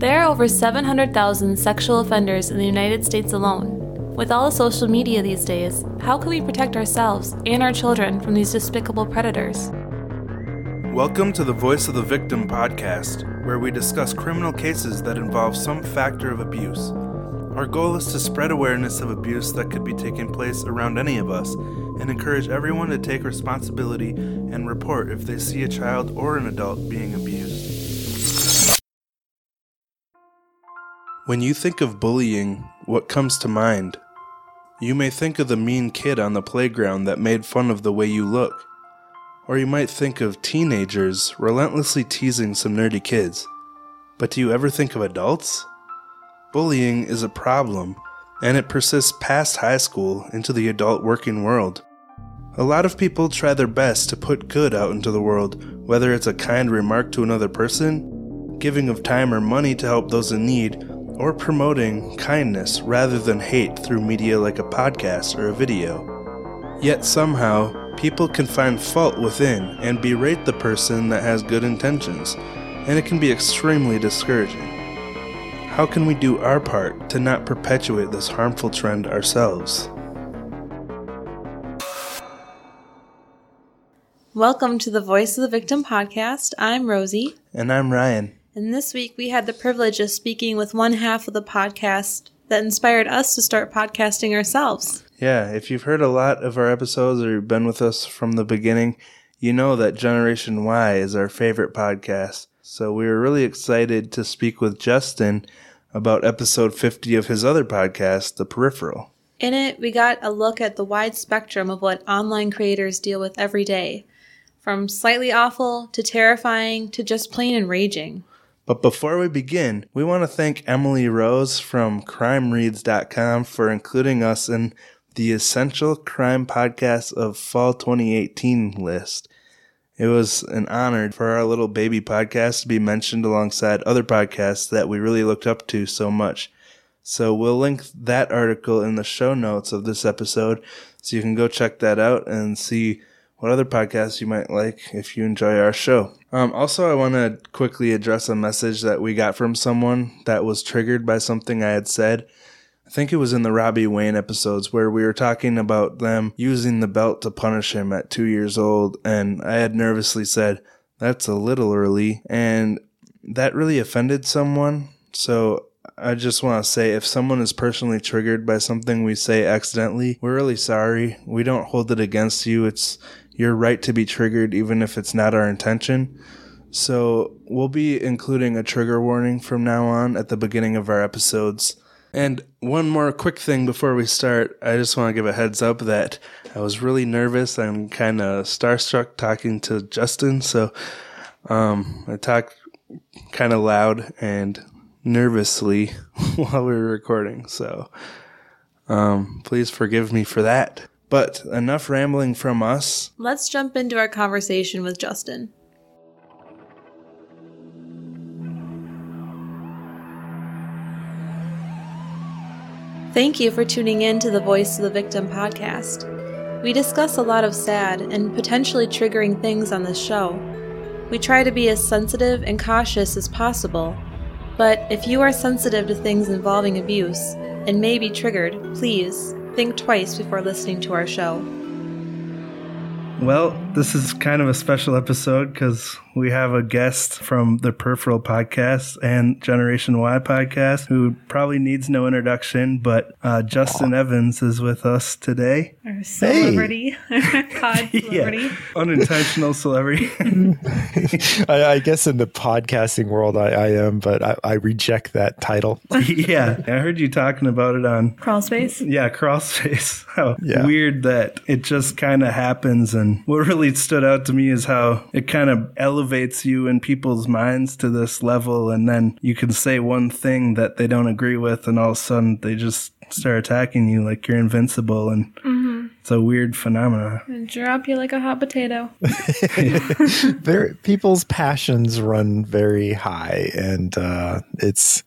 There are over 700,000 sexual offenders in the United States alone. With all the social media these days, how can we protect ourselves and our children from these despicable predators? Welcome to the Voice of the Victim podcast, where we discuss criminal cases that involve some factor of abuse. Our goal is to spread awareness of abuse that could be taking place around any of us and encourage everyone to take responsibility and report if they see a child or an adult being abused. When you think of bullying, what comes to mind? You may think of the mean kid on the playground that made fun of the way you look. Or you might think of teenagers relentlessly teasing some nerdy kids. But do you ever think of adults? Bullying is a problem, and it persists past high school into the adult working world. A lot of people try their best to put good out into the world, whether it's a kind remark to another person, giving of time or money to help those in need, or promoting kindness rather than hate through media like a podcast or a video. Yet somehow, people can find fault within and berate the person that has good intentions, and it can be extremely discouraging. How can we do our part to not perpetuate this harmful trend ourselves? Welcome to the Voice of the Victim podcast. I'm Rosie. And I'm Ryan. And this week we had the privilege of speaking with one half of the podcast that inspired us to start podcasting ourselves. Yeah, if you've heard a lot of our episodes or you've been with us from the beginning, you know that Generation Why is our favorite podcast. So we were really excited to speak with Justin about episode 50 of his other podcast, The Peripheral. In it, we got a look at the wide spectrum of what online creators deal with every day from slightly awful to terrifying to just plain enraging. But before we begin, we want to thank Emily Rose from crimereads.com for including us in the Essential Crime Podcast of Fall 2018 list. It was an honor for our little baby podcast to be mentioned alongside other podcasts that we really looked up to so much. So we'll link that article in the show notes of this episode so you can go check that out and see what other podcasts you might like if you enjoy our show. Um, also, I want to quickly address a message that we got from someone that was triggered by something I had said. I think it was in the Robbie Wayne episodes where we were talking about them using the belt to punish him at two years old, and I had nervously said, That's a little early, and that really offended someone. So I just want to say if someone is personally triggered by something we say accidentally, we're really sorry. We don't hold it against you. It's your right to be triggered, even if it's not our intention. So, we'll be including a trigger warning from now on at the beginning of our episodes. And one more quick thing before we start, I just want to give a heads up that I was really nervous. I'm kind of starstruck talking to Justin, so um, I talked kind of loud and nervously while we were recording. So um, please forgive me for that. But enough rambling from us. Let's jump into our conversation with Justin. Thank you for tuning in to the Voice of the Victim podcast. We discuss a lot of sad and potentially triggering things on this show. We try to be as sensitive and cautious as possible, but if you are sensitive to things involving abuse and may be triggered, please think twice before listening to our show. Well, this is kind of a special episode because we have a guest from the Peripheral podcast and Generation Why podcast who probably needs no introduction, but uh, Justin Evans is with us today. Our celebrity, hey. pod celebrity, yeah. unintentional celebrity. I, I, guess in the podcasting world, I, I am, but I, I, reject that title. yeah, I heard you talking about it on Crawlspace. Yeah, Crawlspace. How yeah. weird that it just kind of happens. And what really stood out to me is how it kind of elevates you in people's minds to this level, and then you can say one thing that they don't agree with, and all of a sudden they just start attacking you like you're invincible and mm-hmm. it's a weird phenomenon and drop you like a hot potato there people's passions run very high and uh, it's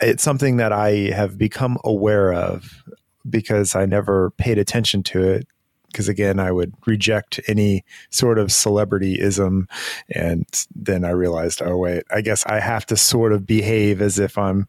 it's something that i have become aware of because i never paid attention to it because again, I would reject any sort of celebrityism. And then I realized, oh, wait, I guess I have to sort of behave as if I'm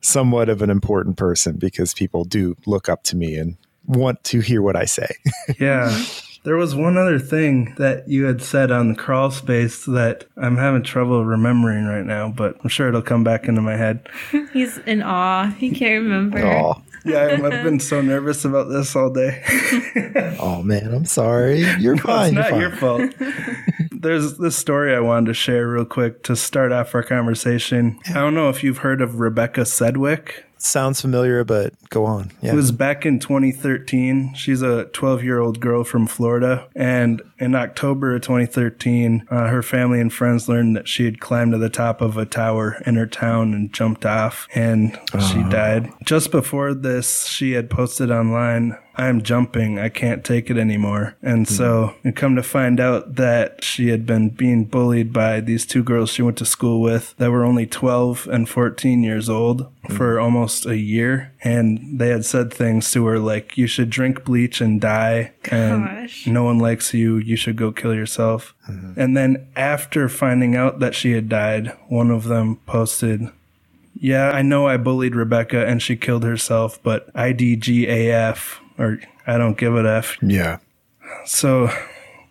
somewhat of an important person because people do look up to me and want to hear what I say. yeah. There was one other thing that you had said on the Crawlspace that I'm having trouble remembering right now, but I'm sure it'll come back into my head. He's in awe. He can't remember. Aww. Yeah, I've been so nervous about this all day. oh man, I'm sorry. You're no, fine. It's not fine. your fault. There's this story I wanted to share real quick to start off our conversation. I don't know if you've heard of Rebecca Sedgwick sounds familiar, but go on. Yeah. It was back in 2013. She's a 12 year old girl from Florida. And in October of 2013, uh, her family and friends learned that she had climbed to the top of a tower in her town and jumped off, and uh. she died. Just before this, she had posted online I'm jumping. I can't take it anymore. And mm-hmm. so you come to find out that she had been being bullied by these two girls she went to school with that were only 12 and 14 years old mm-hmm. for almost a year. And they had said things to her like, you should drink bleach and die. And Gosh. no one likes you. You should go kill yourself. Mm-hmm. And then after finding out that she had died, one of them posted, yeah, I know I bullied Rebecca and she killed herself, but IDGAF or I don't give a F. Yeah. So,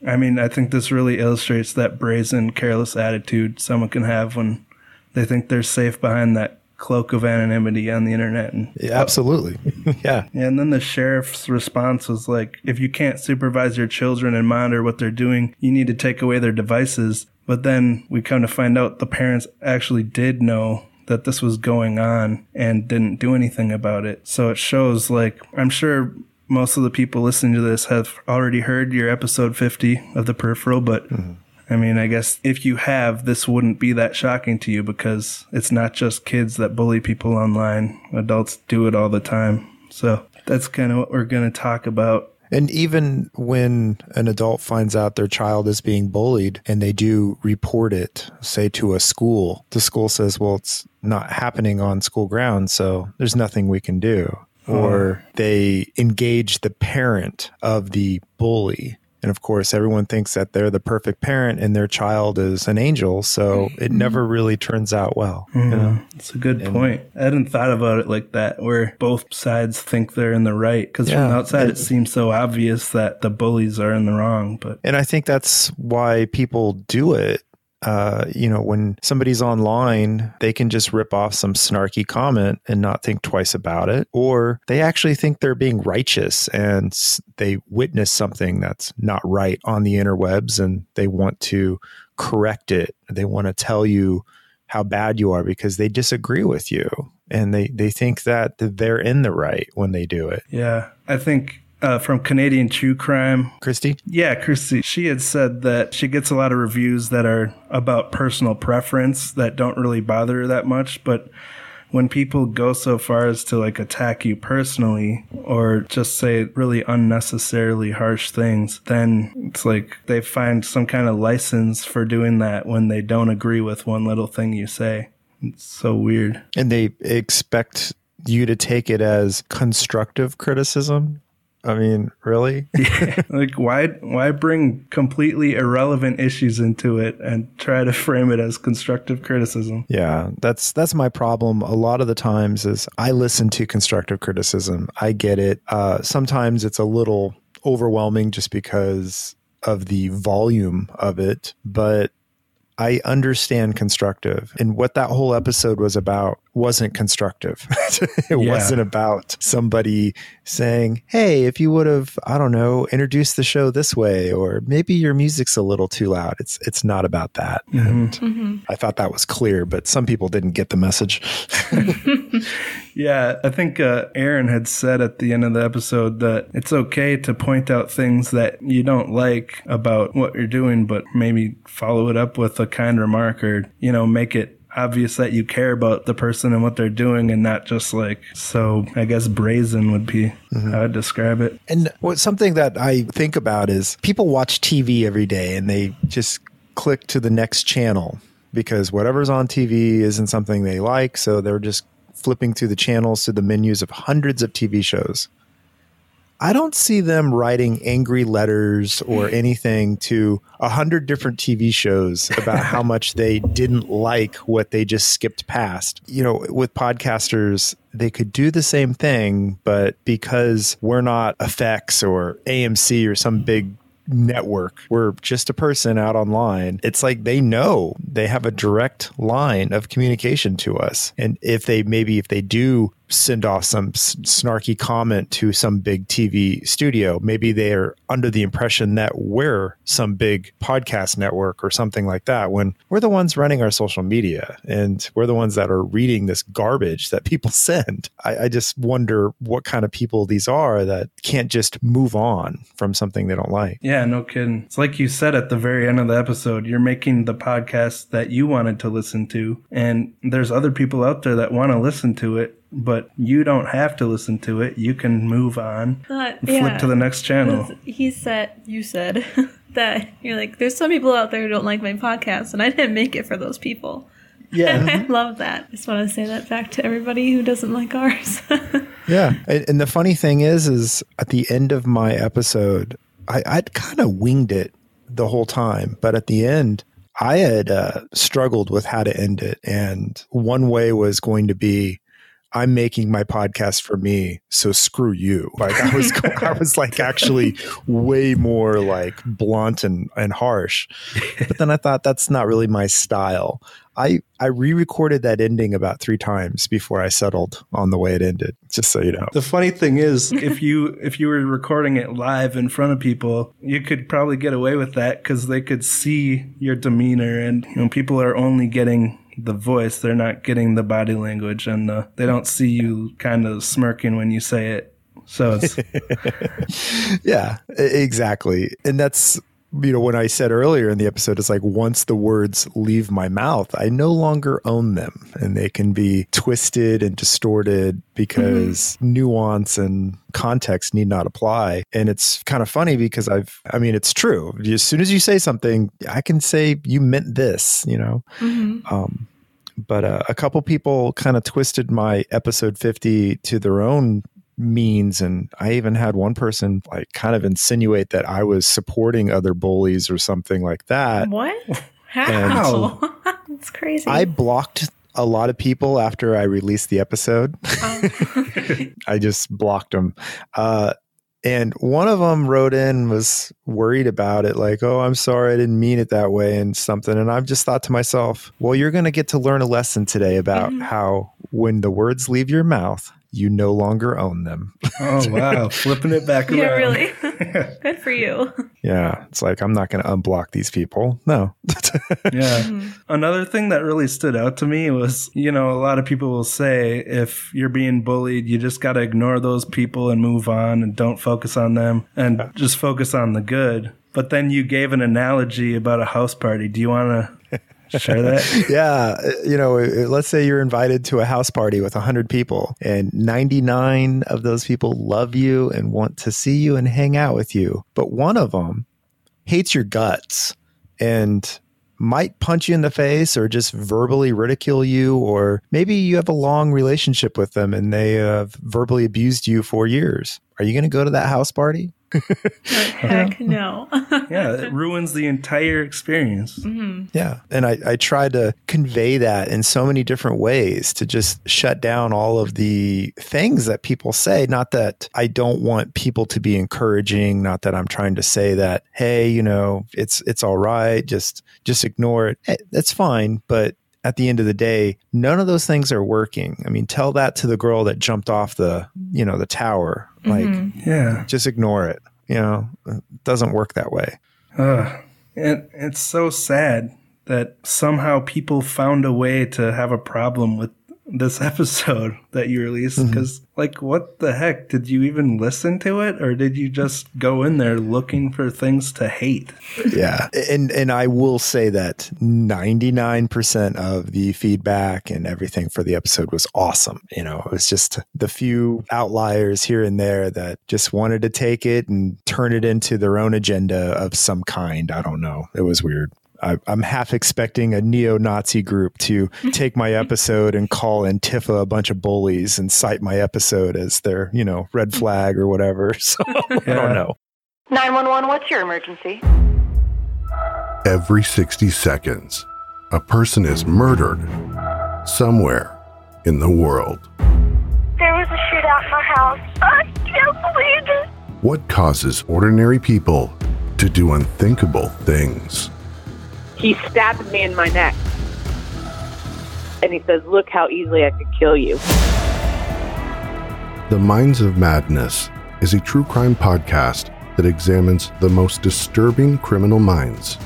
I mean, I think this really illustrates that brazen, careless attitude someone can have when they think they're safe behind that cloak of anonymity on the internet. And yeah, absolutely. yeah. And then the sheriff's response was like, if you can't supervise your children and monitor what they're doing, you need to take away their devices. But then we come to find out the parents actually did know that this was going on and didn't do anything about it. So it shows like I'm sure most of the people listening to this have already heard your episode 50 of the peripheral, but mm-hmm. I mean, I guess if you have, this wouldn't be that shocking to you because it's not just kids that bully people online. Adults do it all the time. So that's kind of what we're going to talk about. And even when an adult finds out their child is being bullied and they do report it, say to a school, the school says, well, it's not happening on school grounds, so there's nothing we can do or they engage the parent of the bully. And of course, everyone thinks that they're the perfect parent and their child is an angel. So it mm-hmm. never really turns out well. Mm, you know? It's a good and, point. I hadn't thought about it like that, where both sides think they're in the right. Because yeah, from outside, it seems so obvious that the bullies are in the wrong. But and I think that's why people do it uh, you know, when somebody's online, they can just rip off some snarky comment and not think twice about it, or they actually think they're being righteous and they witness something that's not right on the interwebs and they want to correct it. They want to tell you how bad you are because they disagree with you and they, they think that they're in the right when they do it. Yeah. I think uh, from Canadian True Crime. Christy? Yeah, Christy. She had said that she gets a lot of reviews that are about personal preference that don't really bother her that much. But when people go so far as to like attack you personally or just say really unnecessarily harsh things, then it's like they find some kind of license for doing that when they don't agree with one little thing you say. It's so weird. And they expect you to take it as constructive criticism I mean, really? yeah. Like why why bring completely irrelevant issues into it and try to frame it as constructive criticism? Yeah, that's that's my problem a lot of the times is I listen to constructive criticism. I get it. Uh, sometimes it's a little overwhelming just because of the volume of it, but I understand constructive. And what that whole episode was about wasn't constructive. it yeah. wasn't about somebody saying, Hey, if you would have, I don't know, introduced the show this way, or maybe your music's a little too loud. It's it's not about that. Mm-hmm. Mm-hmm. I thought that was clear, but some people didn't get the message. yeah, I think uh, Aaron had said at the end of the episode that it's okay to point out things that you don't like about what you're doing, but maybe follow it up with a kind remark or, you know, make it obvious that you care about the person and what they're doing and not just like so i guess brazen would be mm-hmm. how i'd describe it. And what something that i think about is people watch tv every day and they just click to the next channel because whatever's on tv isn't something they like. So they're just flipping through the channels to the menus of hundreds of tv shows I don't see them writing angry letters or hmm. anything to a hundred different TV shows about how much they didn't like what they just skipped past. You know, with podcasters, they could do the same thing, but because we're not FX or AMC or some hmm. big network. We're just a person out online. It's like they know they have a direct line of communication to us. And if they maybe if they do send off some snarky comment to some big TV studio. Maybe they're under the impression that we're some big podcast network or something like that when we're the ones running our social media and we're the ones that are reading this garbage that people send. I, I just wonder what kind of people these are that can't just move on from something they don't like. Yeah, no kidding. It's like you said at the very end of the episode, you're making the podcast that you wanted to listen to. And there's other people out there that want to listen to it but you don't have to listen to it. You can move on, uh, yeah. flip to the next channel. He said, you said that you're like, there's some people out there who don't like my podcast, and I didn't make it for those people. Yeah, I love that. I just want to say that back to everybody who doesn't like ours. yeah, and, and, the funny thing is, is at the end of my episode, I, I'd kind of winged it the whole time, but at the end. I had uh, struggled with how to end it. And one way was going to be I'm making my podcast for me, so screw you. Like I was, I was like actually way more like blunt and and harsh. But then I thought that's not really my style. I I re-recorded that ending about three times before I settled on the way it ended. Just so you know. The funny thing is, if you if you were recording it live in front of people, you could probably get away with that because they could see your demeanor, and you know people are only getting the voice, they're not getting the body language, and uh, they don't see you kind of smirking when you say it. So it's yeah, exactly, and that's you know when I said earlier in the episode, it's like once the words leave my mouth, I no longer own them, and they can be twisted and distorted because mm-hmm. nuance and context need not apply. And it's kind of funny because I've, I mean, it's true. As soon as you say something, I can say you meant this, you know. Mm-hmm. Um, but uh, a couple people kind of twisted my episode 50 to their own means and i even had one person like kind of insinuate that i was supporting other bullies or something like that what how that's crazy i blocked a lot of people after i released the episode oh. i just blocked them uh, and one of them wrote in was worried about it, like, oh, I'm sorry, I didn't mean it that way, and something. And I've just thought to myself, well, you're going to get to learn a lesson today about mm-hmm. how when the words leave your mouth, you no longer own them. oh wow, flipping it back around. Yeah, really. Good for you. Yeah, it's like I'm not going to unblock these people. No. yeah. Mm-hmm. Another thing that really stood out to me was, you know, a lot of people will say if you're being bullied, you just got to ignore those people and move on and don't focus on them and yeah. just focus on the good. But then you gave an analogy about a house party. Do you want to share that? yeah. Uh, you know, uh, uh, let's say you're invited to a house party with 100 people, and 99 of those people love you and want to see you and hang out with you. But one of them hates your guts and might punch you in the face or just verbally ridicule you, or maybe you have a long relationship with them and they have verbally abused you for years. Are you going to go to that house party? Heck no. yeah, it ruins the entire experience. Mm-hmm. Yeah. And I, I try to convey that in so many different ways to just shut down all of the things that people say. Not that I don't want people to be encouraging, not that I'm trying to say that, hey, you know, it's it's all right, just just ignore it. Hey, that's fine. But at the end of the day, none of those things are working. I mean, tell that to the girl that jumped off the, you know, the tower. Like, mm-hmm. yeah, just ignore it. You know, it doesn't work that way. Uh, and it's so sad that somehow people found a way to have a problem with this episode that you released because mm-hmm. like what the heck? Did you even listen to it or did you just go in there looking for things to hate? Yeah. And and i will say that 99% of the feedback and everything for the episode was awesome. You know it was just the few outliers here and there that just wanted to take it and turn it into their own agenda of some kind. I don't know. It was weird I, I'm half expecting a neo-Nazi group to take my episode and call Antifa a bunch of bullies and cite my episode as their, you know, red flag or whatever. So I don't know. 911, what's your emergency? Every 60 seconds, a person is murdered somewhere in the world. There was a shootout in my house. I can't believe it. What causes ordinary people to do unthinkable things? He stabbed me in my neck. And he says, Look how easily I could kill you. The Minds of Madness is a true crime podcast that examines the most disturbing criminal minds.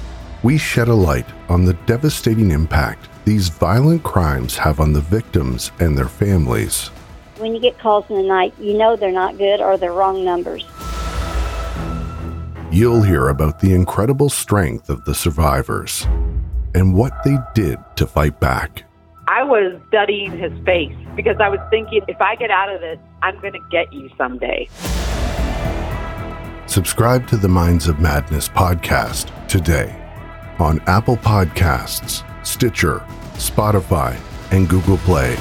We shed a light on the devastating impact these violent crimes have on the victims and their families. When you get calls in the night, you know they're not good or they're wrong numbers. You'll hear about the incredible strength of the survivors and what they did to fight back. I was studying his face because I was thinking, if I get out of this, I'm going to get you someday. Subscribe to the Minds of Madness podcast today on Apple Podcasts, Stitcher, Spotify, and Google Play.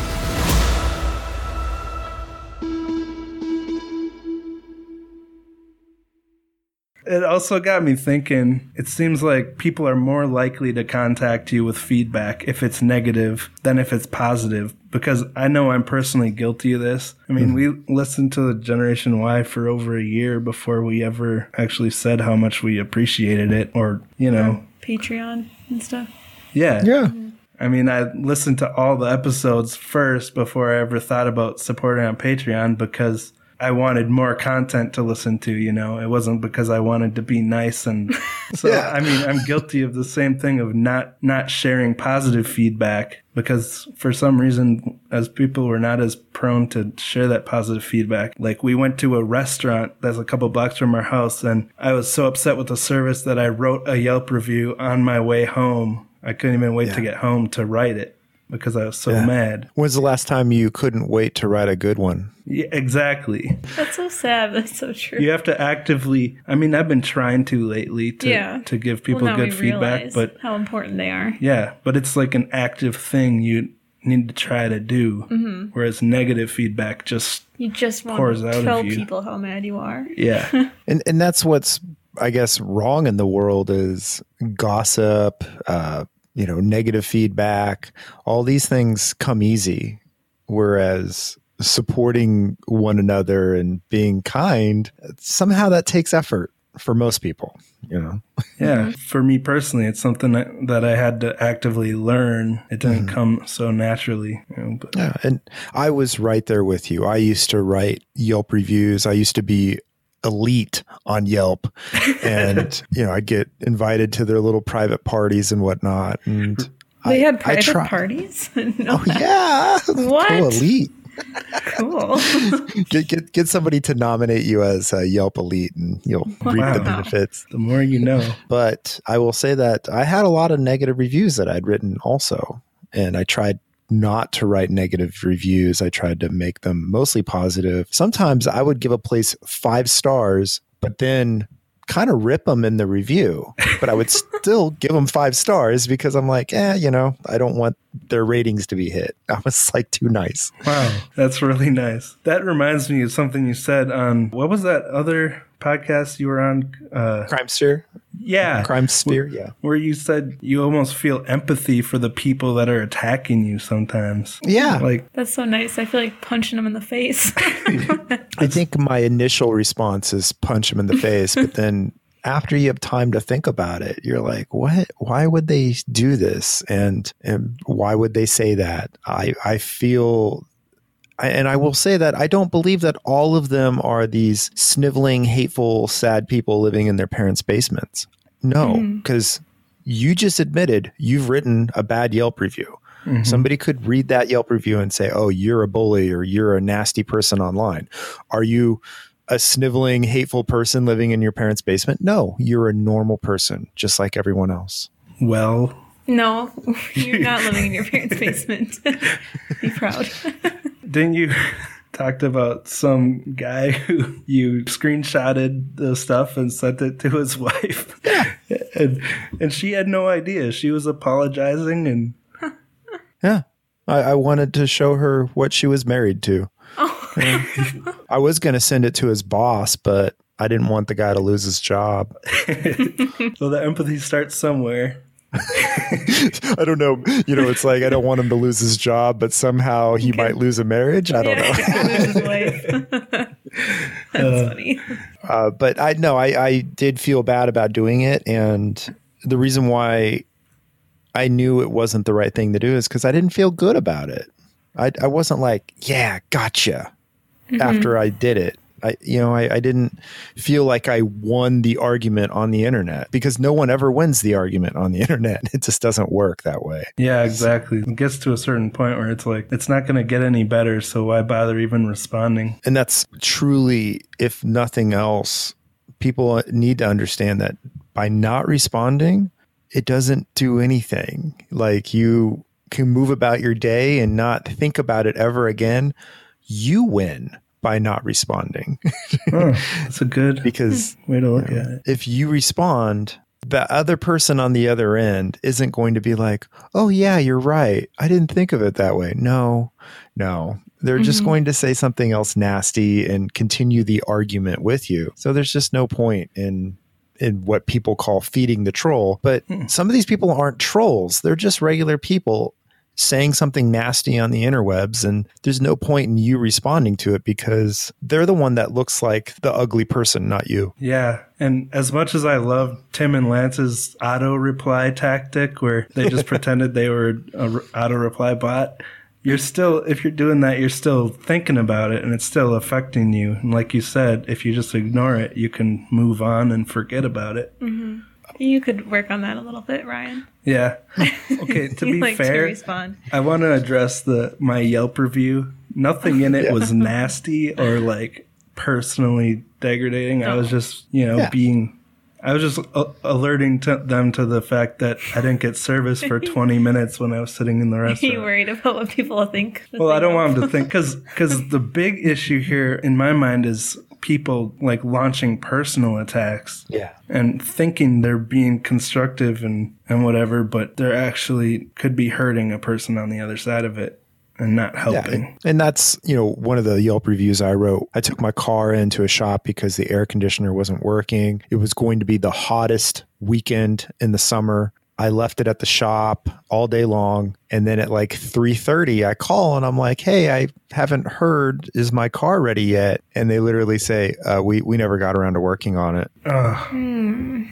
It also got me thinking. It seems like people are more likely to contact you with feedback if it's negative than if it's positive. Because I know I'm personally guilty of this. I mean, hmm. we listened to the Generation Why for over a year before we ever actually said how much we appreciated it, or you know, Patreon and stuff. yeah, Yeah. I mean, I listened to all the episodes first before I ever thought about supporting on Patreon because I wanted more content to listen to, you know. It wasn't because I wanted to be nice and so Yeah. I mean, I'm guilty of the same thing of not not sharing positive feedback because for some reason as people were not as prone to share that positive feedback. Like we went to a restaurant that's a couple blocks from our house and I was so upset with the service that I wrote a Yelp review on my way home. I couldn't even wait to get home to write it because I was so Yeah. mad. When's the last time you couldn't wait to write a good one? Yeah, exactly. That's so sad. That's so true. You have to actively. I mean, I've been trying to lately to Yeah. to give people now good we feedback, but how important they are. yeah, but it's like an active thing you need to try to do. Mm-hmm. Whereas negative feedback just You just want Pours to out of tell you. people how mad you are. yeah, And and that's what's I guess wrong in the world is gossip, uh, you know, negative feedback. All these things come easy, whereas supporting one another and being kind somehow that takes effort for most people. You know, yeah. Mm-hmm. For me personally, it's something that, that I had to actively learn. It didn't come so naturally. You know, Yeah, and I was right there with you. I used to write Yelp reviews. I used to be elite on Yelp, and you know, I'd get invited to their little private parties and whatnot. And They I- had I private tried- parties. no, Oh yeah, What? Cool, elite. cool. Get get get somebody to nominate you as a Yelp elite, and you'll reap the benefits. the more you know. But I will say that I had a lot of negative reviews that I'd written also. And I tried not to write negative reviews. I tried to make them mostly positive. Sometimes I would give a place five stars, but then kind of rip them in the review. But I would still give them five stars because I'm like, eh, you know, I don't want their ratings to be hit. I was like too nice. Wow, that's really nice. That reminds me of something you said on what was that other podcast you were on? Uh, Crime sphere, yeah, crime sphere, yeah. where you said you almost feel empathy for the people that are attacking you sometimes. Yeah. Like, That's so nice. I feel like punching them in the face. I think my initial response is punch them in the face, but then after you have time to think about it, you're like, what? Why would they do this? And, and why would they say that? I, I feel, I- and I will say that I don't believe that all of them are these sniveling, hateful, sad people living in their parents' basements. No, mm-hmm. because you just admitted you've written a bad Yelp review. Mm-hmm. Somebody could read that Yelp review and say, "Oh, you're a bully or you're a nasty person online." Are you a sniveling, hateful person living in your parents' basement? No, you're a normal person just like everyone else. well, no, you're not living in your parents' basement. Be proud. didn't you talked about some guy who you screenshotted the stuff and sent it to his wife. and and she had no idea. She was apologizing and Yeah. I, I wanted to show her what she was married to. Oh. I was going to send it to his boss, but I didn't want the guy to lose his job. so the empathy starts somewhere. I don't know. You know, it's like I don't want him to lose his job, but somehow he might lose a marriage. I don't know. Lose his wife. That's funny. Uh, but I no, I, I did feel bad about doing it, and the reason why I knew it wasn't the right thing to do is because I didn't feel good about it. I I wasn't like, yeah, gotcha. After I did it, I you know I, I didn't feel like I won the argument on the internet because no one ever wins the argument on the internet. It just doesn't work that way. Yeah, exactly. It gets to a certain point where it's like it's not going to get any better, so why bother even responding? And that's truly, if nothing else, people need to understand that by not responding, it doesn't do anything. Like you can move about your day and not think about it ever again. You win by not responding Oh, a good because way to look at it. if you respond, the other person on the other end isn't going to be like, oh, yeah, you're right. I didn't think of it that way. No, no. They're just mm-hmm. going to say something else nasty and continue the argument with you. So there's just no point in in what people call feeding the troll. But hmm. some of these people aren't trolls. They're just regular people saying something nasty on the interwebs and there's no point in you responding to it because they're the one that looks like the ugly person, not you. Yeah, and as much as I love Tim and Lance's auto reply tactic, where they just pretended they were a auto reply bot, you're still if you're doing that, you're still thinking about it, and it's still affecting you. And like you said, if you just ignore it, you can move on and forget about it. Mm-hmm. You could work on that a little bit, Ryan. Yeah. Okay. To be like fair, respond. I want to address the my Yelp review. Nothing in it was nasty or like personally degrading. I was oh. just, you know, Yeah. being I was just a- alerting to them to the fact that I didn't get service for 20 minutes when I was sitting in the Are you restaurant. worried about what people think? Well, I don't want them to think because because the big issue here in my mind is people like launching personal attacks Yeah. and thinking they're being constructive and and whatever, but they're actually could be hurting a person on the other side of it and not Yeah, helping. and, and that's you know one of the Yelp reviews I wrote. I took my car into a shop because the air conditioner wasn't working. It was going to be the hottest weekend in the summer. I left it at the shop all day long, and then at like three thirty, I call and I'm like, "Hey, I haven't heard. Is my car ready yet?" And they literally say, uh, "We we never got around to working on it." Ugh.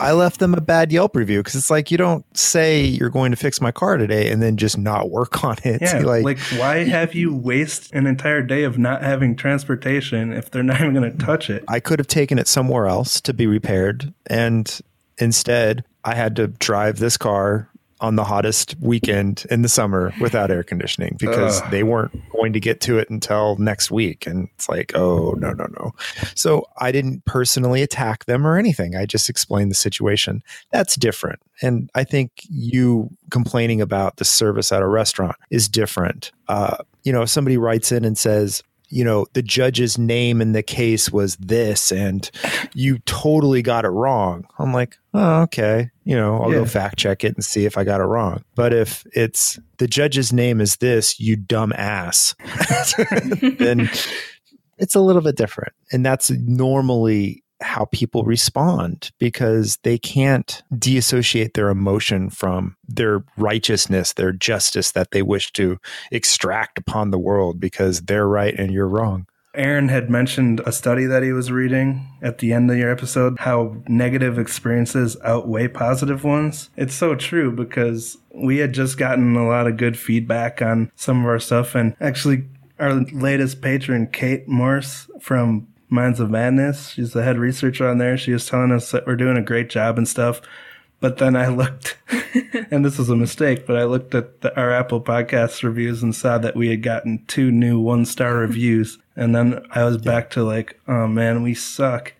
I left them a bad Yelp review because it's like you don't say you're going to fix my car today and then just not work on it. yeah, like, like, why have you waste an entire day of not having transportation if they're not even going to touch it? I could have taken it somewhere else to be repaired. And instead, I had to drive this car on the hottest weekend in the summer without air conditioning because Ugh. they weren't going to get to it until next week. And it's like, oh, no, no, no. So I didn't personally attack them or anything. I just explained the situation. That's different. And I think you complaining about the service at a restaurant is different. Uh, you know, if somebody writes in and says, you know, the judge's name in the case was this, and you totally got it wrong. I'm like, oh, okay. You know, I'll Yeah. go fact check it and see if I got it wrong. But if it's the judge's name is this, you dumb ass, then it's a little bit different. And that's normally how people respond because they can't deassociate their emotion from their righteousness, their justice that they wish to extract upon the world because they're right and you're wrong. Aaron had mentioned a study that he was reading at the end of your episode how negative experiences outweigh positive ones. It's so true because we had just gotten a lot of good feedback on some of our stuff, and actually, our latest patron, Kate Morse from Minds of Madness, she's the head researcher on there. She was telling us that we're doing a great job and stuff. But then I looked, and this was a mistake, but I looked at the, our Apple Podcast reviews and saw that we had gotten two new one star reviews. And then I was back to like, oh man, we suck.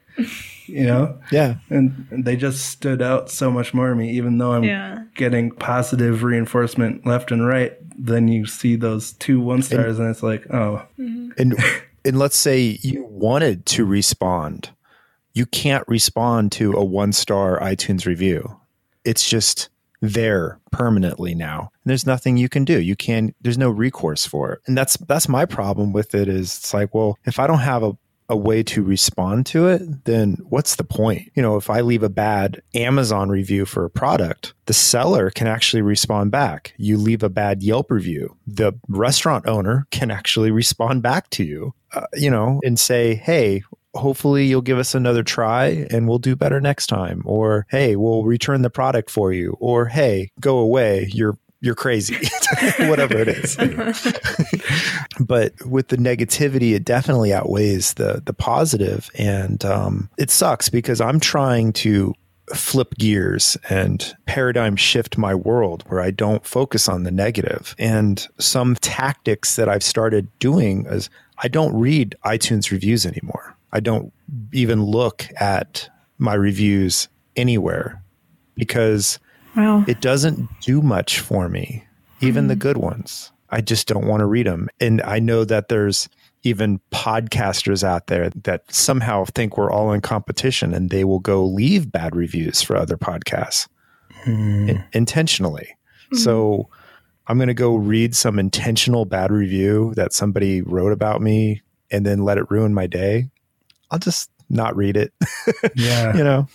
You know? Yeah. And they just stood out so much more to me, even though I'm Yeah. getting positive reinforcement left and right. Then you see those two one stars, and, it's like, oh, mm-hmm. and and let's say you wanted to respond, you can't respond to a one star iTunes review. It's just there permanently now. And there's nothing you can do. You can there's no recourse for it. And that's that's my problem with it is it's like, well, if I don't have a a way to respond to it, then what's the point? You know, if I leave a bad Amazon review for a product, the seller can actually respond back. You leave a bad Yelp review, the restaurant owner can actually respond back to you, uh, you know, and say, hey, hopefully you'll give us another try and we'll do better next time or hey we'll return the product for you or hey go away you're you're crazy whatever it is but with the negativity it definitely outweighs the the positive and um, it sucks because i'm trying to flip gears and paradigm shift my world where I don't focus on the negative. And some tactics that I've started doing is I don't read iTunes reviews anymore. I don't even look at my reviews anywhere because Wow. it doesn't do much for me, even the hmm. good ones. I just don't want to read them. And I know that there's even podcasters out there that somehow think we're all in competition and they will go leave bad reviews for other podcasts hmm. in- intentionally. Hmm. So I'm going to go read some intentional bad review that somebody wrote about me and then let it ruin my day. I'll just not read it. Yeah. you know,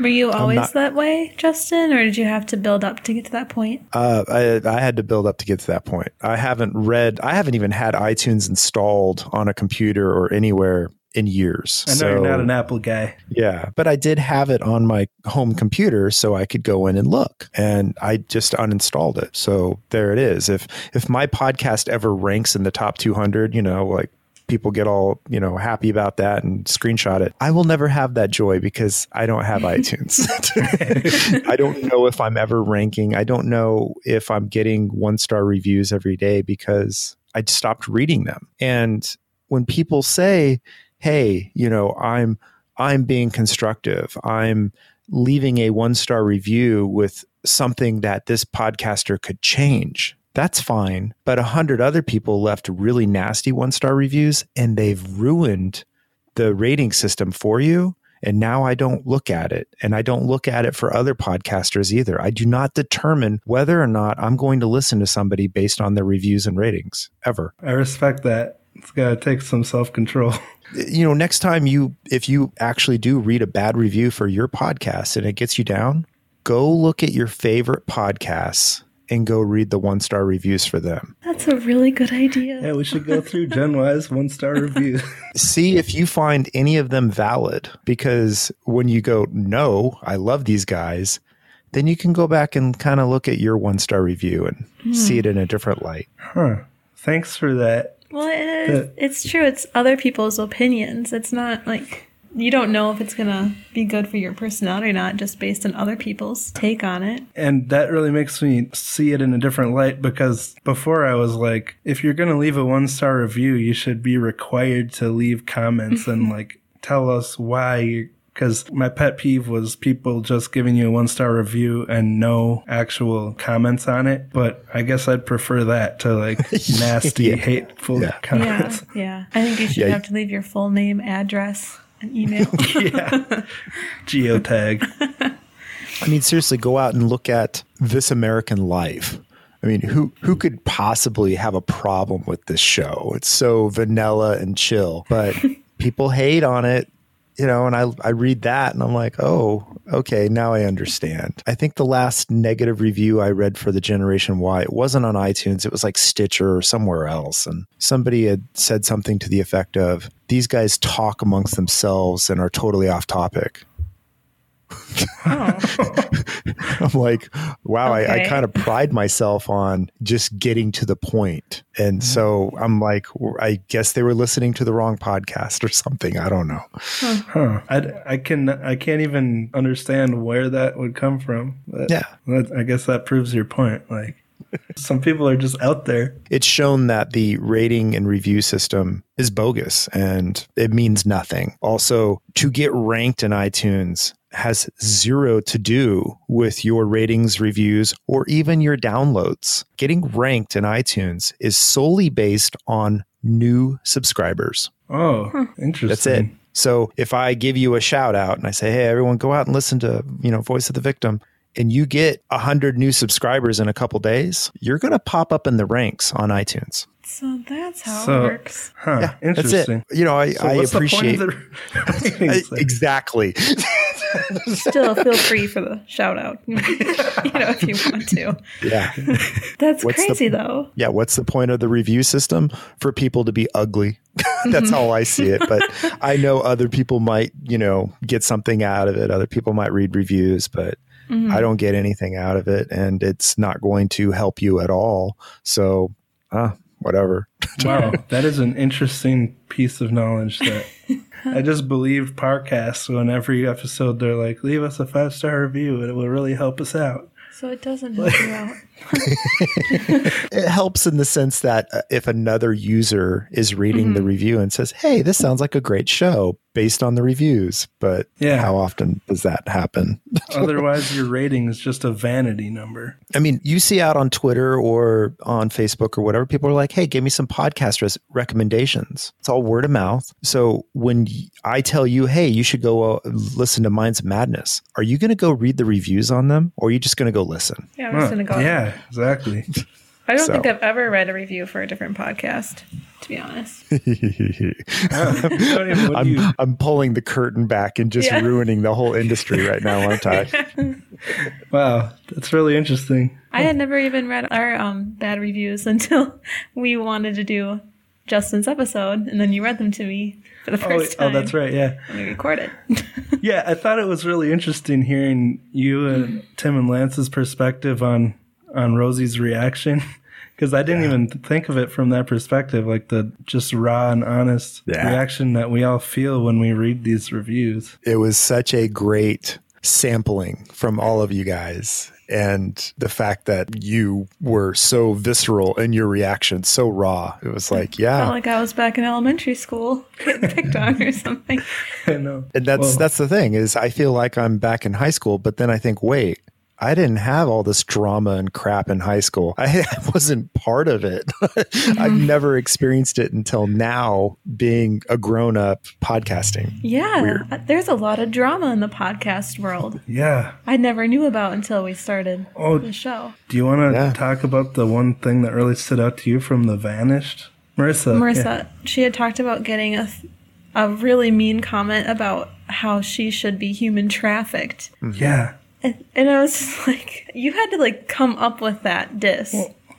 Were you always not- that way, Justin, or did you have to build up to get to that point? Uh, I, I had to build up to get to that point. I haven't read, I haven't even had iTunes installed on a computer or anywhere in years. I know So, you're not an Apple guy. yeah, but I did have it on my home computer so I could go in and look, and I just uninstalled it. So there it is. If if my podcast ever ranks in the top 200, you know, like people get all you know happy about that and screenshot it. I will never have that joy because I don't have iTunes. I don't know if I'm ever ranking. I don't know if I'm getting one star reviews every day because I stopped reading them. And when people say, "Hey, you know, I'm I'm being constructive. I'm leaving a one star review with something that this podcaster could change." That's fine, but a hundred other people left really nasty one star reviews, and they've ruined the rating system for you. And now I don't look at it. And I don't look at it for other podcasters either. I do not determine whether or not I'm going to listen to somebody based on their reviews and ratings ever. I respect that. It's got to take some self control. You know, next time you, if you actually do read a bad review for your podcast and it gets you down, go look at your favorite podcasts and go read the one star reviews for them. That's a really good idea. Yeah, we should go through GenWhy's one star review. see if you find any of them valid because when you go no i love these guys then you can go back and kind of look at your one star review and hmm. see it in a different light huh. Thanks for that. Well, it is, it's true. It's other people's opinions. It's not like you don't know if it's gonna be good for your personality or not, just based on other people's take on it. And that really makes me see it in a different light because before I was like, if you're going to leave a one star review, you should be required to leave comments and like tell us why. Because my pet peeve was people just giving you a one star review and no actual comments on it. But I guess I'd prefer that to like nasty, Yeah. hateful Yeah. Yeah, comments. yeah. I think you should Yeah. have to leave your full name, address, and email. Yeah. Geotag. i mean seriously go out and look at this american life I mean, who who could possibly have a problem with this show? It's so vanilla and chill, but people hate on it, you know. And I I read that and I'm like, oh, okay, now I understand. I think the last negative review I read for the Generation Why it wasn't on iTunes. It was like Stitcher or somewhere else, and somebody had said something to the effect of, "These guys talk amongst themselves and are totally off topic." I'm like, wow, I, I kind of pride myself on just getting to the point. And mm-hmm. so I'm like, I guess they were listening to the wrong podcast or something. I don't know. Huh. I, I can I can't even understand where that would come from. But Yeah. that, I guess that proves your point. Like some people are just out there. It's shown that the rating and review system is bogus and it means nothing. Also, to get ranked in iTunes has zero to do with your ratings, reviews, or even your downloads. Getting ranked in iTunes is solely based on new subscribers. Oh, hmm. interesting. That's it. So if I give you a shout out and I say, "Hey, everyone, go out and listen to you know Voice of the Victim," and you get a hundred new subscribers in a couple days, you're going to pop up in the ranks on iTunes. So that's how So- it works. Huh, Yeah, that's interesting. it. You know, I, So I what's the point appreciate of the exactly. Still, feel free for the shout out. you know, if you want to. yeah, That's What's the- crazy, though. yeah. What's the point of the review system for people to be ugly? That's how I see it. But I know other people might, you know, get something out of it. Other people might read reviews, but I don't get anything out of it, and it's not going to help you at all. So, uh, whatever. Wow, that is an interesting piece of knowledge that I just believe podcasts when every episode they're like, leave us a five star review. and It will really help us out. So it doesn't help you out. it helps in the sense that uh, if another user is reading the review and says, "Hey, this sounds like a great show," based on the reviews, but Yeah. how often does that happen? Otherwise, your rating is just a vanity number. I mean, you see out on Twitter or on Facebook or whatever, people are like, "Hey, give me some podcast res- recommendations." It's all word of mouth. So when y- I tell you, "Hey, you should go uh, listen to Minds of Madness," are you going to go read the reviews on them, or are you just going to go listen? Yeah, I'm just gonna go. Yeah, exactly. I don't So- think I've ever read a review for a different podcast, to be honest. Even- I'm, you- I'm pulling the curtain back and just Yeah. ruining the whole industry right now, aren't I? wow, that's really interesting. I had never even read our um, bad reviews until we wanted to do Justin's episode, and then you read them to me for the Oh, first oh, time. Oh, that's right. Yeah. And we recorded. Yeah, I thought it was really interesting hearing you and Tim and Lance's perspective on on Rosie's reaction because I didn't even think of it from that perspective, like the just raw and honest Yeah. reaction that we all feel when we read these reviews. it was such a great sampling from all of you guys and the fact that you were so visceral in your reaction so raw it was like Felt yeah like I was back in elementary school getting picked on or something. I know. and that's Well- that's the thing is i feel like i'm back in high school but then i think wait I didn't have all this drama and crap in high school. I, I wasn't part of it. I've mm-hmm. never experienced it until now being a grown up podcasting. Yeah, Weird. Uh, there's a lot of drama in the podcast world. Yeah. I never knew about until we started Oh, the show. do you want to Yeah. talk about the one thing that really stood out to you from the vanished, Marissa? Marissa, she had talked about getting a, a really mean comment about how she should be human trafficked. Yeah. And, and I was just like, you had to like come up with that diss.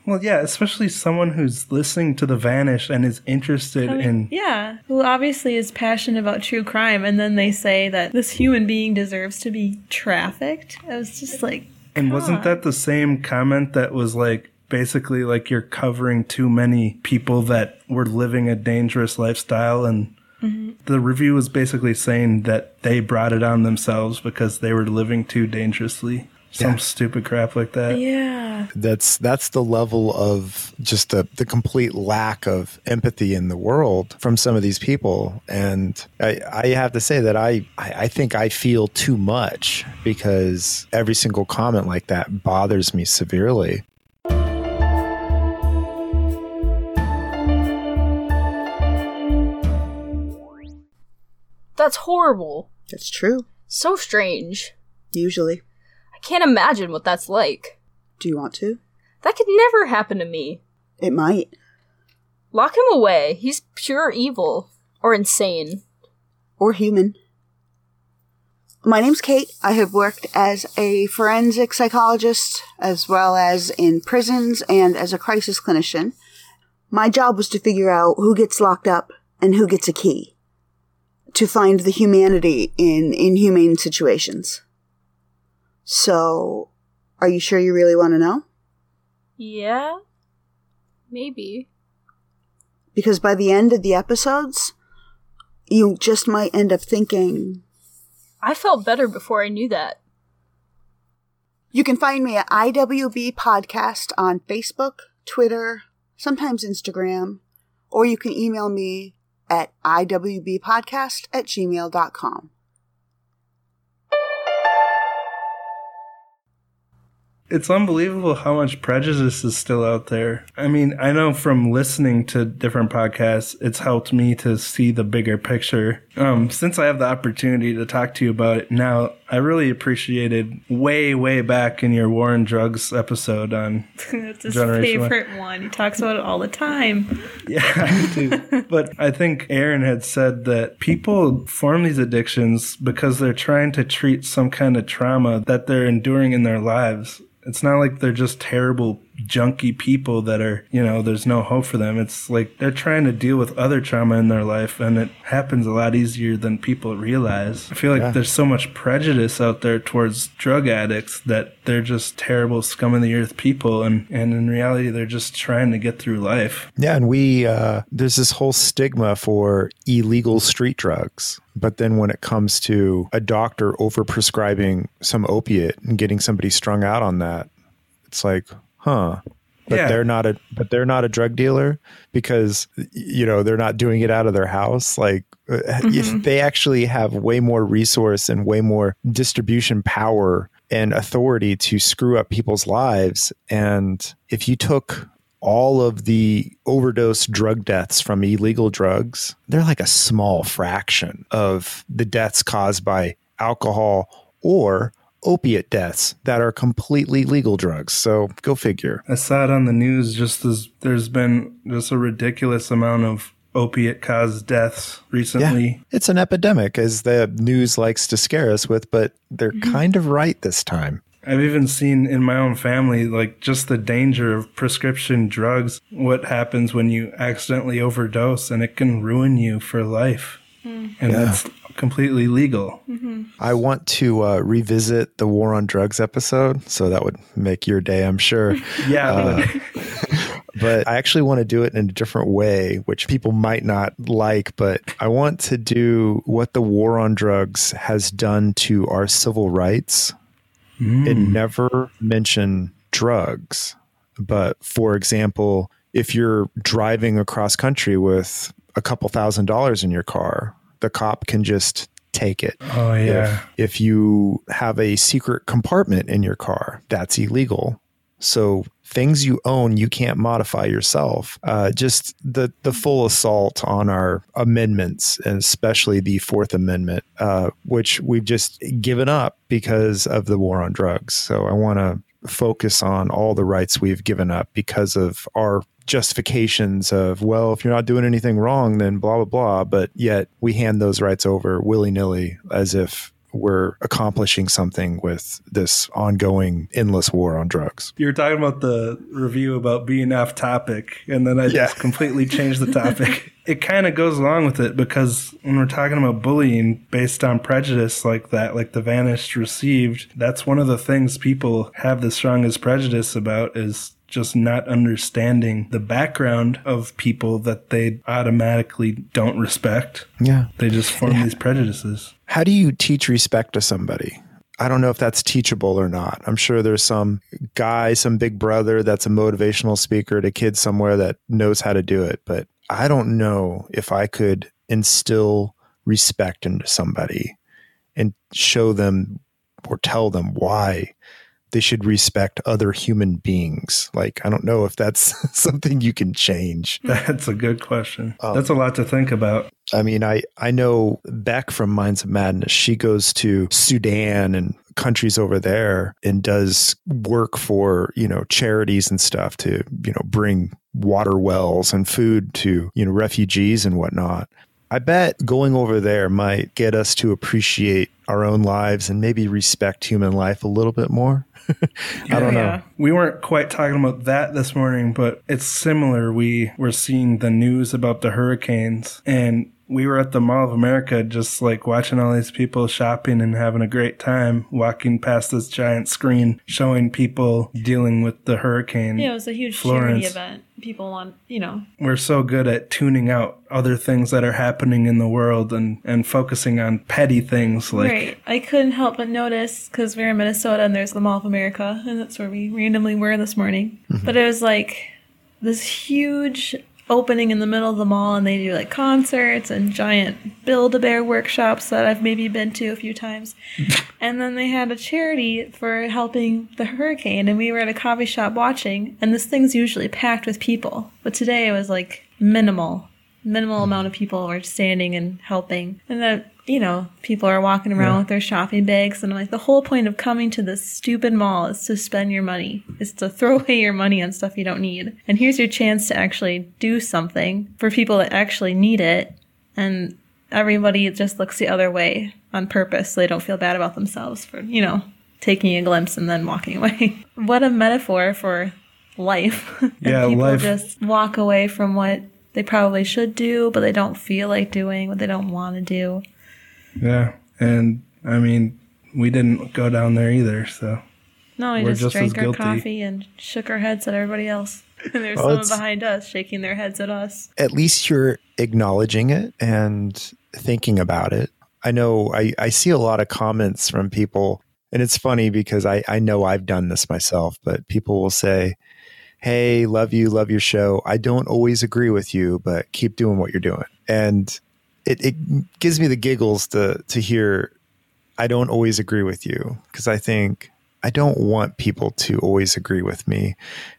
Well, yeah, especially someone who's listening to the vanished and is interested I mean, in yeah, who obviously is passionate about true crime, and then they say that this human being deserves to be trafficked. I was just like, And wasn't that the same comment that was like basically like you're covering too many people that were living a dangerous lifestyle and Mm-hmm. the review was basically saying that they brought it on themselves because they were living too dangerously. Some Yeah. stupid crap like that. yeah, that's that's the level of just the, the complete lack of empathy in the world from some of these people and i, I have to say that I, I i think i feel too much because every single comment like that bothers me severely That's horrible. That's true. So strange. Usually. I can't imagine what that's like. Do you want to? That could never happen to me. It might. Lock him away. He's pure evil. Or insane. Or human. My name's Kate. I have worked as a forensic psychologist as well as in prisons and as a crisis clinician. My job was to figure out who gets locked up and who gets a key. To find the humanity in inhumane situations. So, are you sure you really want to know? Yeah? Maybe. Because by the end of the episodes, you just might end up thinking, I felt better before I knew that. You can find me at IWB Podcast on Facebook, Twitter, sometimes Instagram, or you can email me at iwbpodcast at gmail.com. It's unbelievable how much prejudice is still out there. I mean, I know from listening to different podcasts, it's helped me to see the bigger picture. Um, since I have the opportunity to talk to you about it now, I really appreciated way, way back in your war and drugs episode on That's his Generation favorite one. He talks about it all the time. Yeah, I do. but I think Aaron had said that people form these addictions because they're trying to treat some kind of trauma that they're enduring in their lives. It's not like they're just terrible junky people that are, you know, there's no hope for them. It's like they're trying to deal with other trauma in their life and it happens a lot easier than people realize. I feel like Yeah. there's so much prejudice out there towards drug addicts that they're just terrible scum of the earth people and, and in reality they're just trying to get through life. Yeah, and we uh, there's this whole stigma for illegal street drugs, but then when it comes to a doctor overprescribing some opiate and getting somebody strung out on that, it's like, huh. But Yeah. they're not a but they're not a drug dealer because you know they're not doing it out of their house. Like uh, if they actually have way more resource and way more distribution power and authority to screw up people's lives. And if you took all of the overdose drug deaths from illegal drugs, they're like a small fraction of the deaths caused by alcohol or opiate deaths that are completely legal drugs. So go figure. I saw it on the news just as there's been just a ridiculous amount of opiate caused deaths recently. Yeah. It's an epidemic, as the news likes to scare us with, but they're mm-hmm. kind of right this time. I've even seen in my own family, like just the danger of prescription drugs, what happens when you accidentally overdose and it can ruin you for life. Mm. And Yeah. that's completely legal. I want to uh, revisit the war on drugs episode, so that would make your day, I'm sure. Yeah. Uh, but I actually want to do it in a different way, which people might not like. But I want to do what the war on drugs has done to our civil rights and never mention drugs. But for example, if you're driving across country with a couple thousand dollars in your car, the cop can just take it. oh, yeah. If, if you have a secret compartment in your car, that's illegal. So things you own, you can't modify yourself. Uh, just the the full assault on our amendments, and especially the Fourth Amendment, uh, which we've just given up because of the war on drugs. So I want to focus on all the rights we've given up because of our justifications of well if you're not doing anything wrong then blah blah blah but yet we hand those rights over willy-nilly as if we're accomplishing something with this ongoing endless war on drugs You were talking about the review about being off topic, and then I Yeah. just completely changed the topic. it kind of goes along with it because when we're talking about bullying based on prejudice like that, like the vanished received, that's one of the things people have the strongest prejudice about is just not understanding the background of people that they automatically don't respect. yeah They just form these prejudices. how do you teach respect to somebody I don't know if that's teachable or not. I'm sure there's some guy, some big brother that's a motivational speaker to kids somewhere that knows how to do it. But I don't know if I could instill respect into somebody and show them or tell them why they should respect other human beings. Like, I don't know if that's something you can change. That's a good question. Um, That's a lot to think about. I mean, I, I know Beck from Minds of Madness, she goes to Sudan and countries over there and does work for, you know, charities and stuff to, you know, bring water wells and food to, you know, refugees and whatnot. I bet going over there might get us to appreciate our own lives and maybe respect human life a little bit more. I don't know. We weren't quite talking about that this morning, but it's similar. We were seeing the news about the hurricanes and we were at the Mall of America just like watching all these people shopping and having a great time, walking past this giant screen showing people dealing with the hurricane. Yeah, it was a huge charity Florence. event. People want, you know, We're so good at tuning out other things that are happening in the world and, and focusing on petty things like right. I couldn't help but notice because we're in Minnesota and there's the Mall of America, and that's where we randomly were this morning. Mm-hmm. But it was like this huge opening in the middle of the mall and they do like concerts and giant build a bear workshops that I've maybe been to a few times. and then they had a charity for helping the hurricane and we were at a coffee shop watching and this thing's usually packed with people. But today it was like minimal. Minimal amount of people were standing and helping. And then you know, people are walking around Yeah. with their shopping bags, and I'm like, the whole point of coming to this stupid mall is to spend your money, is to throw away your money on stuff you don't need. And here's your chance to actually do something for people that actually need it, and everybody just looks the other way on purpose so they don't feel bad about themselves for, you know, taking a glimpse and then walking away. what a metaphor for life. Yeah, people life- just walk away from what they probably should do, but they don't feel like doing what they don't want to do. Yeah, and I mean, we didn't go down there either, so No, we We're just, just drank as our guilty. coffee and shook our heads at everybody else. And there's Well, someone behind us shaking their heads at us. at least you're acknowledging it and thinking about it. I know I, I see a lot of comments from people, and it's funny because I, I know I've done this myself, but people will say, Hey, love you, love your show. I don't always agree with you, but keep doing what you're doing. And it, it gives me the giggles to to hear I don't always agree with you because I think I don't want people to always agree with me.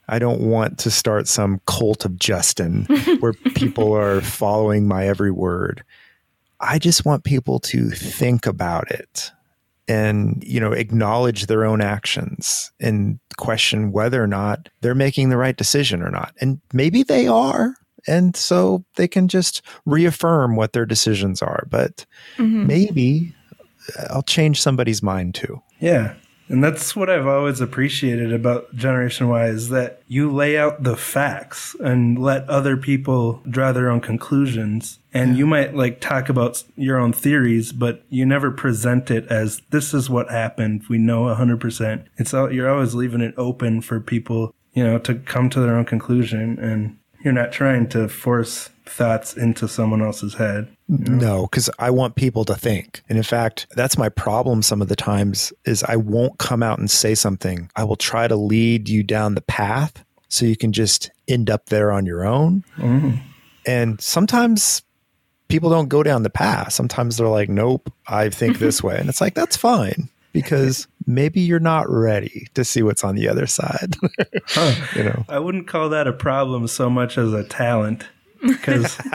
I don't want to start some cult of Justin where people are following my every word. I just want people to think about it and, you know, acknowledge their own actions and question whether or not they're making the right decision or not. And maybe they are. And so they can just reaffirm what their decisions are. But Mhm. maybe I'll change somebody's mind too. Yeah. And that's what I've always appreciated about Generation Why is that you lay out the facts and let other people draw their own conclusions. And you might like talk about your own theories, but you never present it as this is what happened. We know 100%. It's all, you're always leaving it open for people, you know, to come to their own conclusion. And you're not trying to force thoughts into someone else's head. No, because I want people to think. And in fact, that's my problem some of the times is I won't come out and say something. I will try to lead you down the path so you can just end up there on your own. Mhm. And sometimes people don't go down the path. Sometimes they're like, nope, I think this way. And it's like, that's fine because maybe you're not ready to see what's on the other side. you know, I wouldn't call that a problem so much as a talent because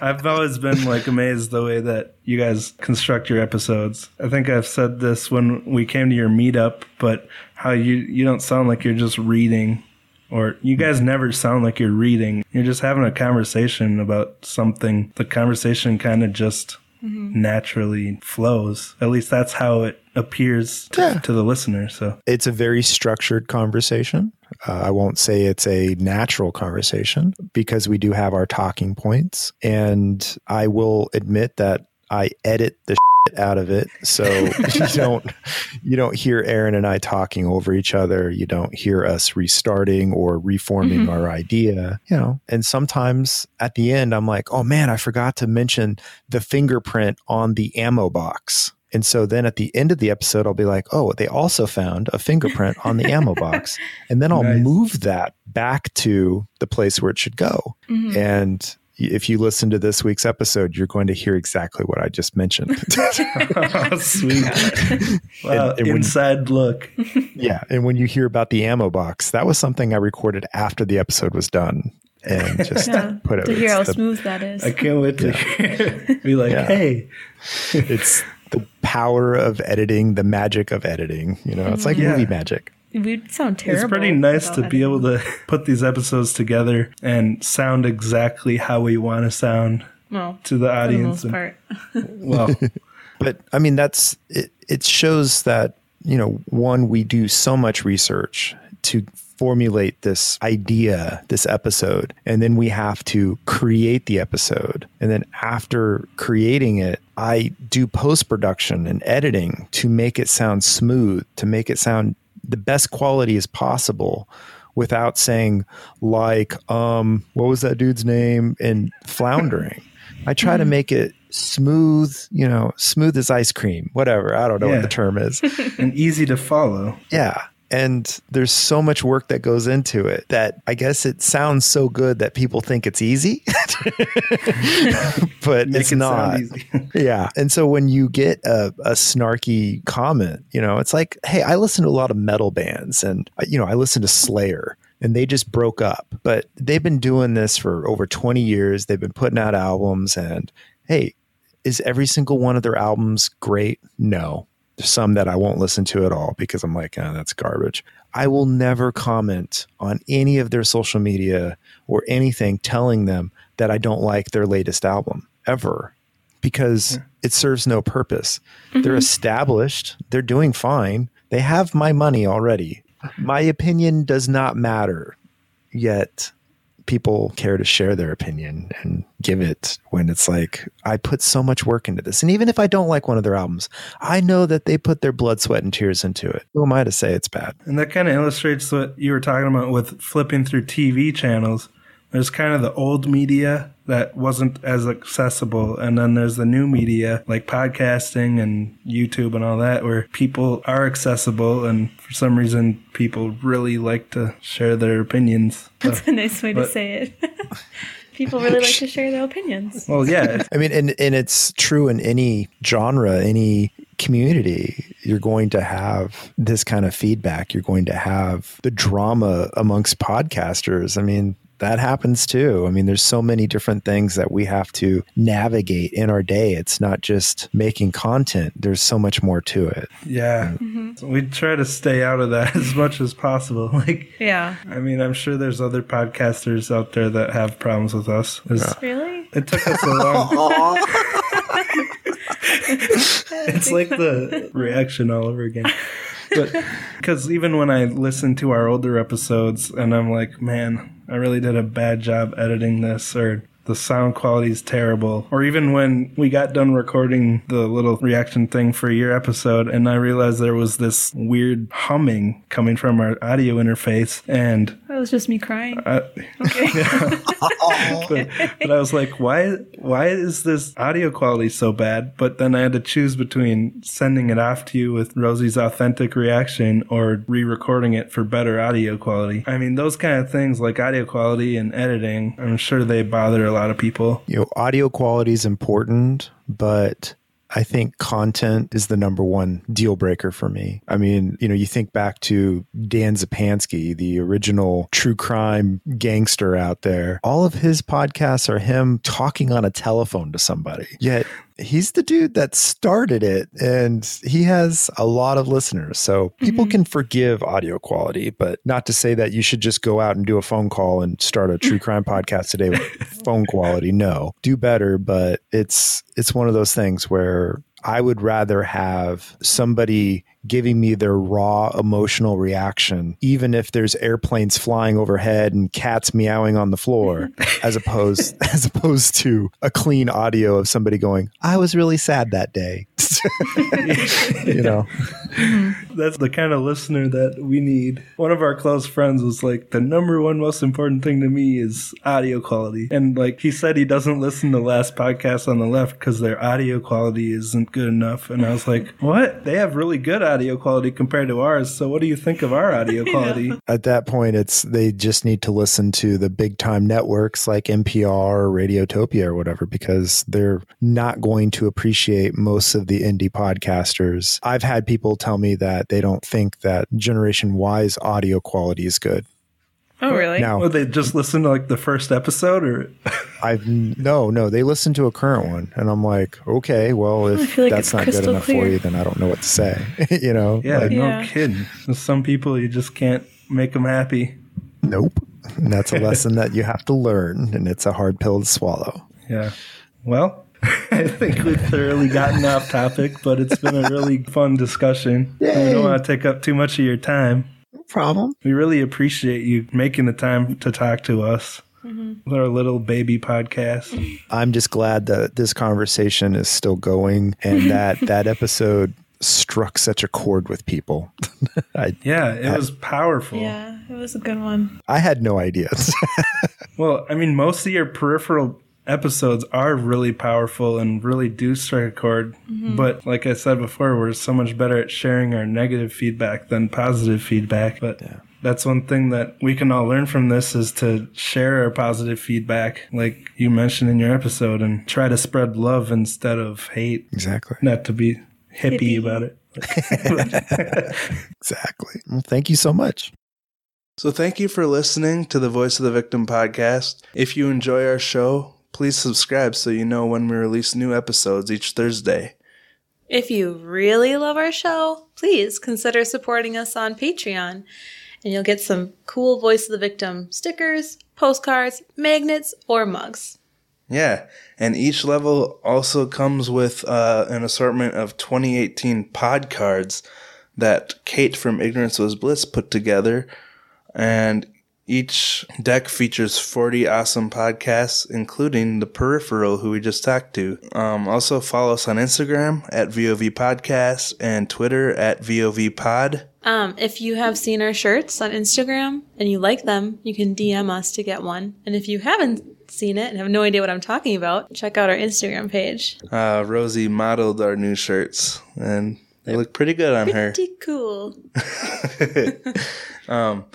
I've always been like amazed the way that you guys construct your episodes. I think I've said this when we came to your meetup, but how you you don't sound like you're just reading, or you guys never sound like you're reading. You're just having a conversation about something. The conversation kind of just naturally flows. At least that's how it appears to, to the listener. So it's a very structured conversation. Uh, I won't say it's a natural conversation because we do have our talking points. And I will admit that I edit the shit out of it. So you don't you don't hear Aaron and I talking over each other. You don't hear us restarting or reforming Mhm. our idea, you know. And sometimes at the end I'm like, "Oh man, I forgot to mention the fingerprint on the ammo box." And so then at the end of the episode, I'll be like, oh, they also found a fingerprint on the ammo box. And then I'll Nice. move that back to the place where it should go. Mhm. And if you listen to this week's episode, you're going to hear exactly what I just mentioned. oh, sweet. Wow, And- and when- inside look. yeah. And when you hear about the ammo box, that was something I recorded after the episode was done and just Yeah, put it. to hear how the- smooth that is. I can't wait to be like, Yeah. hey. it's the power of editing, the magic of editing. You know, it's like mm-hmm. Yeah. movie magic. We'd sound terrible. It's pretty nice to without be able to put these episodes together and sound exactly how we want to sound Well, to the for the audience. most and- part. well, but I mean, that's it, it shows that, you know, one, we do so much research to formulate this idea, this episode, and then we have to create the episode. And then after creating it, I do post production and editing to make it sound smooth, to make it sound the best quality as possible without saying like um what was that dude's name? And floundering. I try to make it smooth you know smooth as ice cream whatever. I don't know Yeah. what the term is. And easy to follow. yeah And there's so much work that goes into it that I guess it sounds so good that people think it's easy, but it's it not. easy. yeah. And so when you get a, a snarky comment, you know, it's like, hey, I listen to a lot of metal bands and, uh, you know, I listen to Slayer and they just broke up, but they've been doing this for over 20 years. They've been putting out albums and, hey, is every single one of their albums great? No. There's some that I won't listen to at all because I'm like, oh, that's garbage. I will never comment on any of their social media or anything telling them that I don't like their latest album ever because it serves no purpose. They're mm-hmm. established, they're doing fine, they have my money already. My opinion does not matter, yet people care to share their opinion and give it when it's like I put so much work into this. And even if I don't like one of their albums, I know that they put their blood, sweat, and tears into it. Who am I to say it's bad? And that kind of illustrates what you were talking about with flipping through TV channels. There's kind of the old media that wasn't as accessible, and then there's the new media like podcasting and YouTube and all that, where people are accessible, and for some reason, people really like to share their opinions. That's a nice way to say it. People really like to share their opinions. Well, yeah, I mean, and, and it's true in any genre, any community. You're going to have this kind of feedback. You're going to have the drama amongst podcasters. I mean, that happens too. I mean, there's so many different things that we have to navigate in our day. It's not just making content, there's so much more to it. yeah. Mm-hmm. So we try to stay out of that as much as possible. Like, Yeah. I mean, I'm sure there's other podcasters out there that have problems with us. It's- Really? It took us a long. it's like the reaction all over again. But because even when I listen to our older episodes and I'm like, man, I really did a bad job editing this, or the sound quality is terrible, or even when we got done recording the little reaction thing for your episode and I realized there was this weird humming coming from our audio interface and That was just me crying. I, but, but I was like, why why is this audio quality so bad? But then I had to choose between sending it off to you with Rosie's authentic reaction or re-recording it for better audio quality. I mean, those kind of things like audio quality and editing, I'm sure they bother a lot of people. You know, audio quality is important, but I think content is the number one deal breaker for me. I mean, you know, you think back to Dan Zupansky, the original true crime gangster out there. All of his podcasts are him talking on a telephone to somebody. Yet he's the dude that started it and he has a lot of listeners. So people mm-hmm. can forgive audio quality, but not to say that you should just go out and do a phone call and start a true crime podcast today with phone quality. No. Do better, but it's it's one of those things where I would rather have somebody giving me their raw emotional reaction, even if there's airplanes flying overhead and cats meowing on the floor, as opposed as opposed to a clean audio of somebody going, "I was really sad that day." you know, mm-hmm. That's the kind of listener that we need. One of our close friends was like, the number one most important thing to me is audio quality. And like he said, he doesn't listen to last podcast on the left because their audio quality isn't good enough. And I was like, what? They have really good audio quality compared to ours. So what do you think of our audio quality? at that point, it's they just need to listen to the big time networks like NPR or Radiotopia or whatever because they're not going to appreciate most of the indie podcasters. I've had people tell me that they don't think that Generation Why's audio quality is good. Oh, really? Now, Or they just listen to like the first episode or I've no, no, they listen to a current one, and I'm like, okay, well, if like that's not good crystal enough for you, then I don't know what to say. you know, yeah, Like, no Yeah. kidding. Some people you just can't make them happy. nope. And that's a lesson that you have to learn, and it's a hard pill to swallow. Yeah. Well, I think we've thoroughly gotten off topic, but it's been a really fun discussion. We don't want to take up too much of your time. No problem. We really appreciate you making the time to talk to us. Mm-hmm. With our little baby podcast. I'm just glad that this conversation is still going and that that episode struck such a chord with people. I Yeah, it was powerful. Yeah, it was a good one. I had no idea. Well, I mean, most of your peripheral episodes are really powerful and really do strike a chord. Mhm. But like I said before, we're so much better at sharing our negative feedback than positive feedback. But that's one thing that we can all learn from this is to share our positive feedback, like you mentioned in your episode, and try to spread love instead of hate. Exactly. Not to be hippie, Hippie. about it. Exactly. Well, thank you so much. So, thank you for listening to the Voice of the Victim podcast. If you enjoy our show, please subscribe so you know when we release new episodes each Thursday. If you really love our show, please consider supporting us on Patreon. And you'll get some cool Voice of the Victim stickers, postcards, magnets, or mugs. Yeah, and each level also comes with uh, an assortment of 2018 pod cards that Kate from Ignorance Was Bliss put together. And each deck features 40 awesome podcasts, including The Peripheral, who we just talked to. Um, also, follow us on Instagram at VOV Podcast and Twitter at VOV Pod. Um, if you have seen our shirts on Instagram and you like them, you can DM us to get one. And if you haven't seen it and have no idea what I'm talking about, check out our Instagram page. Uh, Rosie modeled our new shirts, and they look pretty good on her. Pretty cool. Um,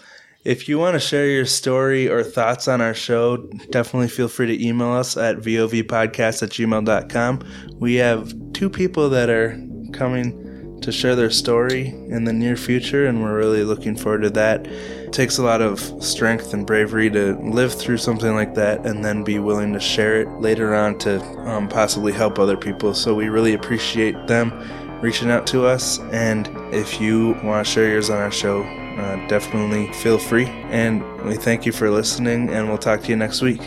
if you want to share your story or thoughts on our show, definitely feel free to email us at vovpodcast at gmail.com. We have two people that are coming to share their story in the near future, and we're really looking forward to that. It takes a lot of strength and bravery to live through something like that and then be willing to share it later on to um, possibly help other people. So we really appreciate them reaching out to us. And if you want to share yours on our show, uh, definitely feel free. And we thank you for listening, and we'll talk to you next week.